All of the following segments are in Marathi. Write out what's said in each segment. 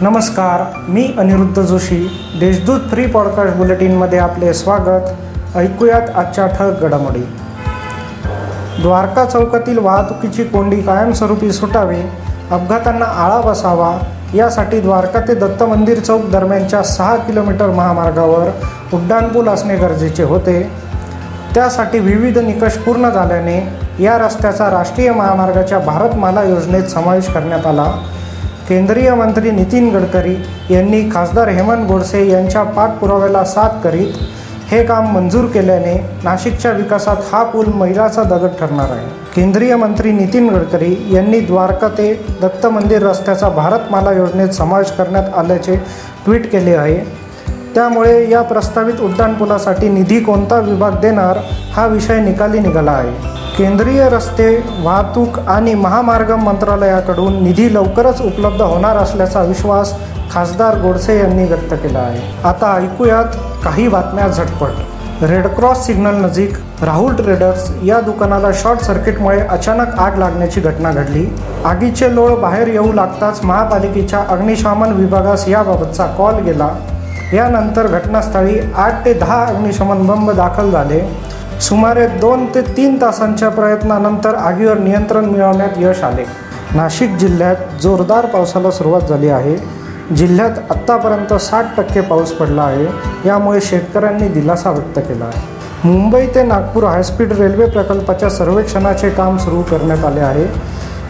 नमस्कार मी अनिरुद्ध जोशी. देशदूत फ्री पॉडकास्ट बुलेटिनमध्ये आपले स्वागत. ऐकूयात आजच्या ठळक घडामोडी. द्वारका चौकातील वाहतुकीची कोंडी कायमस्वरूपी सुटावी अपघातांना आळा बसावा यासाठी द्वारका ते दत्त मंदिर चौक दरम्यानच्या सहा किलोमीटर महामार्गावर उड्डाणपूल असणे गरजेचे होते. त्यासाठी विविध निकष पूर्ण झाल्याने या रस्त्याचा राष्ट्रीय महामार्गाच्या भारतमाला योजनेत समावेश करण्यात आला. केंद्रीय मंत्री नितीन गडकरी यांनी खासदार हेमंत गोडसे यांच्या पाठपुराव्याला साथ करीत हे काम मंजूर केल्याने नाशिकच्या विकासात हा पूल मैलाचा दगड ठरणार आहे. केंद्रीय मंत्री नितीन गडकरी यांनी द्वारका ते दत्त मंदिर रस्त्याचा भारतमाला योजनेत समावेश करण्यात आल्याचे ट्विट केले आहे. त्यामुळे या प्रस्तावित उड्डाणपुलासाठी निधी कोणता विभाग देणार हा विषय निकाली निघाला आहे. केंद्रीय रस्ते वाहतूक आणि महामार्ग मंत्रालयाकडून निधी लवकरच उपलब्ध होणार असल्याचा विश्वास खासदार गोडसे यांनी व्यक्त केला आहे. आता ऐकूयात काही बातम्या झटपट. रेडक्रॉस सिग्नल नजीक राहुल ट्रेडर्स या दुकानाला शॉर्ट सर्किटमुळे अचानक आग लागण्याची घटना घडली. आगीचे लोळ बाहेर येऊ लागताच महापालिकेच्या अग्निशमन विभागास याबाबतचा कॉल गेला. यानंतर घटनास्थळी आठ ते दहा अग्निशमन बंब दाखल झाले. सुमारे दोन ते तीन तासांच्या प्रयत्नानंतर आगीवर नियंत्रण मिळवण्यात यश आले. नाशिक जिल्ह्यात जोरदार पावसाला सुरुवात झाली आहे. जिल्ह्यात आत्तापर्यंत साठ टक्के पाऊस पडला आहे यामुळे शेतकऱ्यांनी दिलासा व्यक्त केला आहे. मुंबई ते नागपूर हायस्पीड रेल्वे प्रकल्पाच्या सर्वेक्षणाचे काम सुरू करण्यात आले आहे.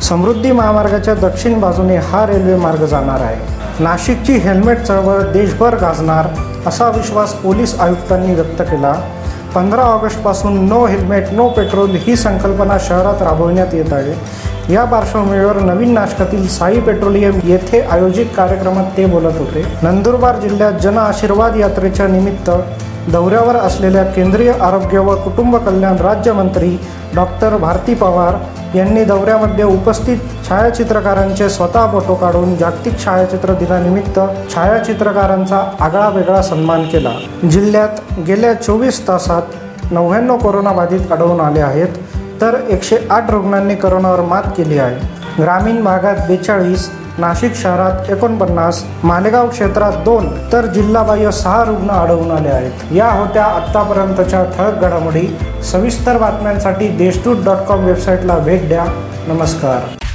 समृद्धी महामार्गाच्या दक्षिण बाजूने हा रेल्वे मार्ग जाणार आहे. नाशिकची हेल्मेट चळवळ देशभर गाजणार असा विश्वास पोलीस आयुक्तांनी व्यक्त केला. पंधरा ऑगस्टपासून नो हेल्मेट नो पेट्रोल ही संकल्पना शहरात राबवण्यात येत आहे. या पार्श्वभूमीवर नवीन नाशकातील साई पेट्रोलियम येथे आयोजित कार्यक्रमात ते बोलत होते. नंदुरबार जिल्ह्यात जन आशीर्वाद यात्रेच्या निमित्त दौऱ्यावर असलेल्या केंद्रीय आरोग्य व कुटुंब कल्याण राज्यमंत्री डॉक्टर भारती पवार यांनी दौऱ्यामध्ये उपस्थित छायाचित्रकारांचे स्वतः फोटो काढून जागतिक छायाचित्र दिनानिमित्त छायाचित्रकारांचा आगळा वेगळा सन्मान केला. जिल्ह्यात गेल्या चोवीस तासात नव्याण्णव कोरोनाबाधित आढळून आले आहेत तर एकशे आठ रुग्णांनी करोनावर मात केली आहे. ग्रामीण भागात बेचाळीस नाशिक शहरात एकोणपन्नास मालेगाव क्षेत्रात दोन तर जिल्हाबाह्य सहा रुग्ण आढळून आले आहेत. या होत्या आत्तापर्यंतच्या ठळक घडामोडी. सविस्तर बातम्यांसाठी देशदूत डॉट कॉम वेबसाईटला भेट द्या. नमस्कार.